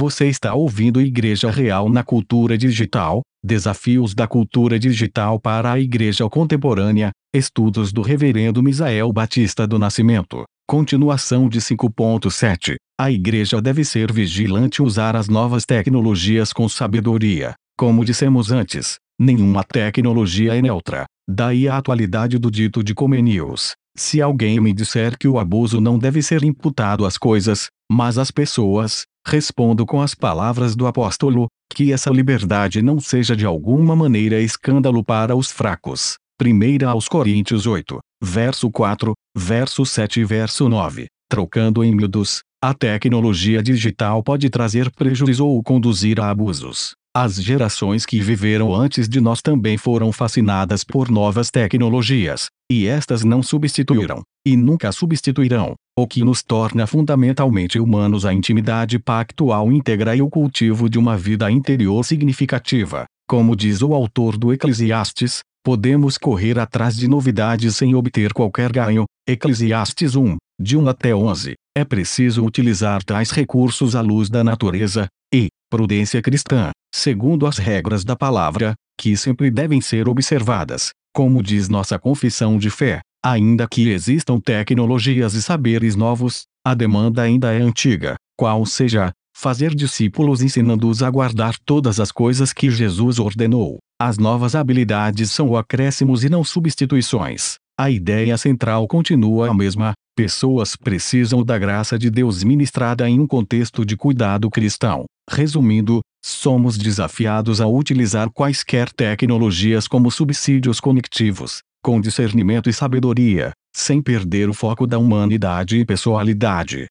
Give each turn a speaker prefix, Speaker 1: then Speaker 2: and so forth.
Speaker 1: Você está ouvindo Igreja Real na Cultura Digital: Desafios da Cultura Digital para a Igreja Contemporânea. Estudos do Reverendo Misael Batista do Nascimento. Continuação de 5.7. A igreja deve ser vigilante e usar as novas tecnologias com sabedoria. Como dissemos antes, nenhuma tecnologia é neutra. Daí a atualidade do dito de Comenius. Se alguém me disser que o abuso não deve ser imputado às coisas, mas às pessoas, respondo com as palavras do apóstolo, que essa liberdade não seja de alguma maneira escândalo para os fracos. 1 aos Coríntios 8, verso 4, verso 7 e verso 9. Trocando em miúdos, a tecnologia digital pode trazer prejuízo ou conduzir a abusos. As gerações que viveram antes de nós também foram fascinadas por novas tecnologias, e estas não substituíram, e nunca substituirão, o que nos torna fundamentalmente humanos a intimidade pactual íntegra e o cultivo de uma vida interior significativa. Como diz o autor do Eclesiastes, podemos correr atrás de novidades sem obter qualquer ganho. Eclesiastes 1, de 1 até 11. É preciso utilizar tais recursos à luz da natureza, e, prudência cristã, segundo as regras da palavra, que sempre devem ser observadas, como diz nossa confissão de fé. Ainda que existam tecnologias e saberes novos, a demanda ainda é antiga, qual seja, fazer discípulos ensinando-os a guardar todas as coisas que Jesus ordenou. As novas habilidades são acréscimos e não substituições. A ideia central continua a mesma: pessoas precisam da graça de Deus ministrada em um contexto de cuidado cristão. Resumindo, somos desafiados a utilizar quaisquer tecnologias como subsídios conectivos, com discernimento e sabedoria, sem perder o foco da humanidade e pessoalidade.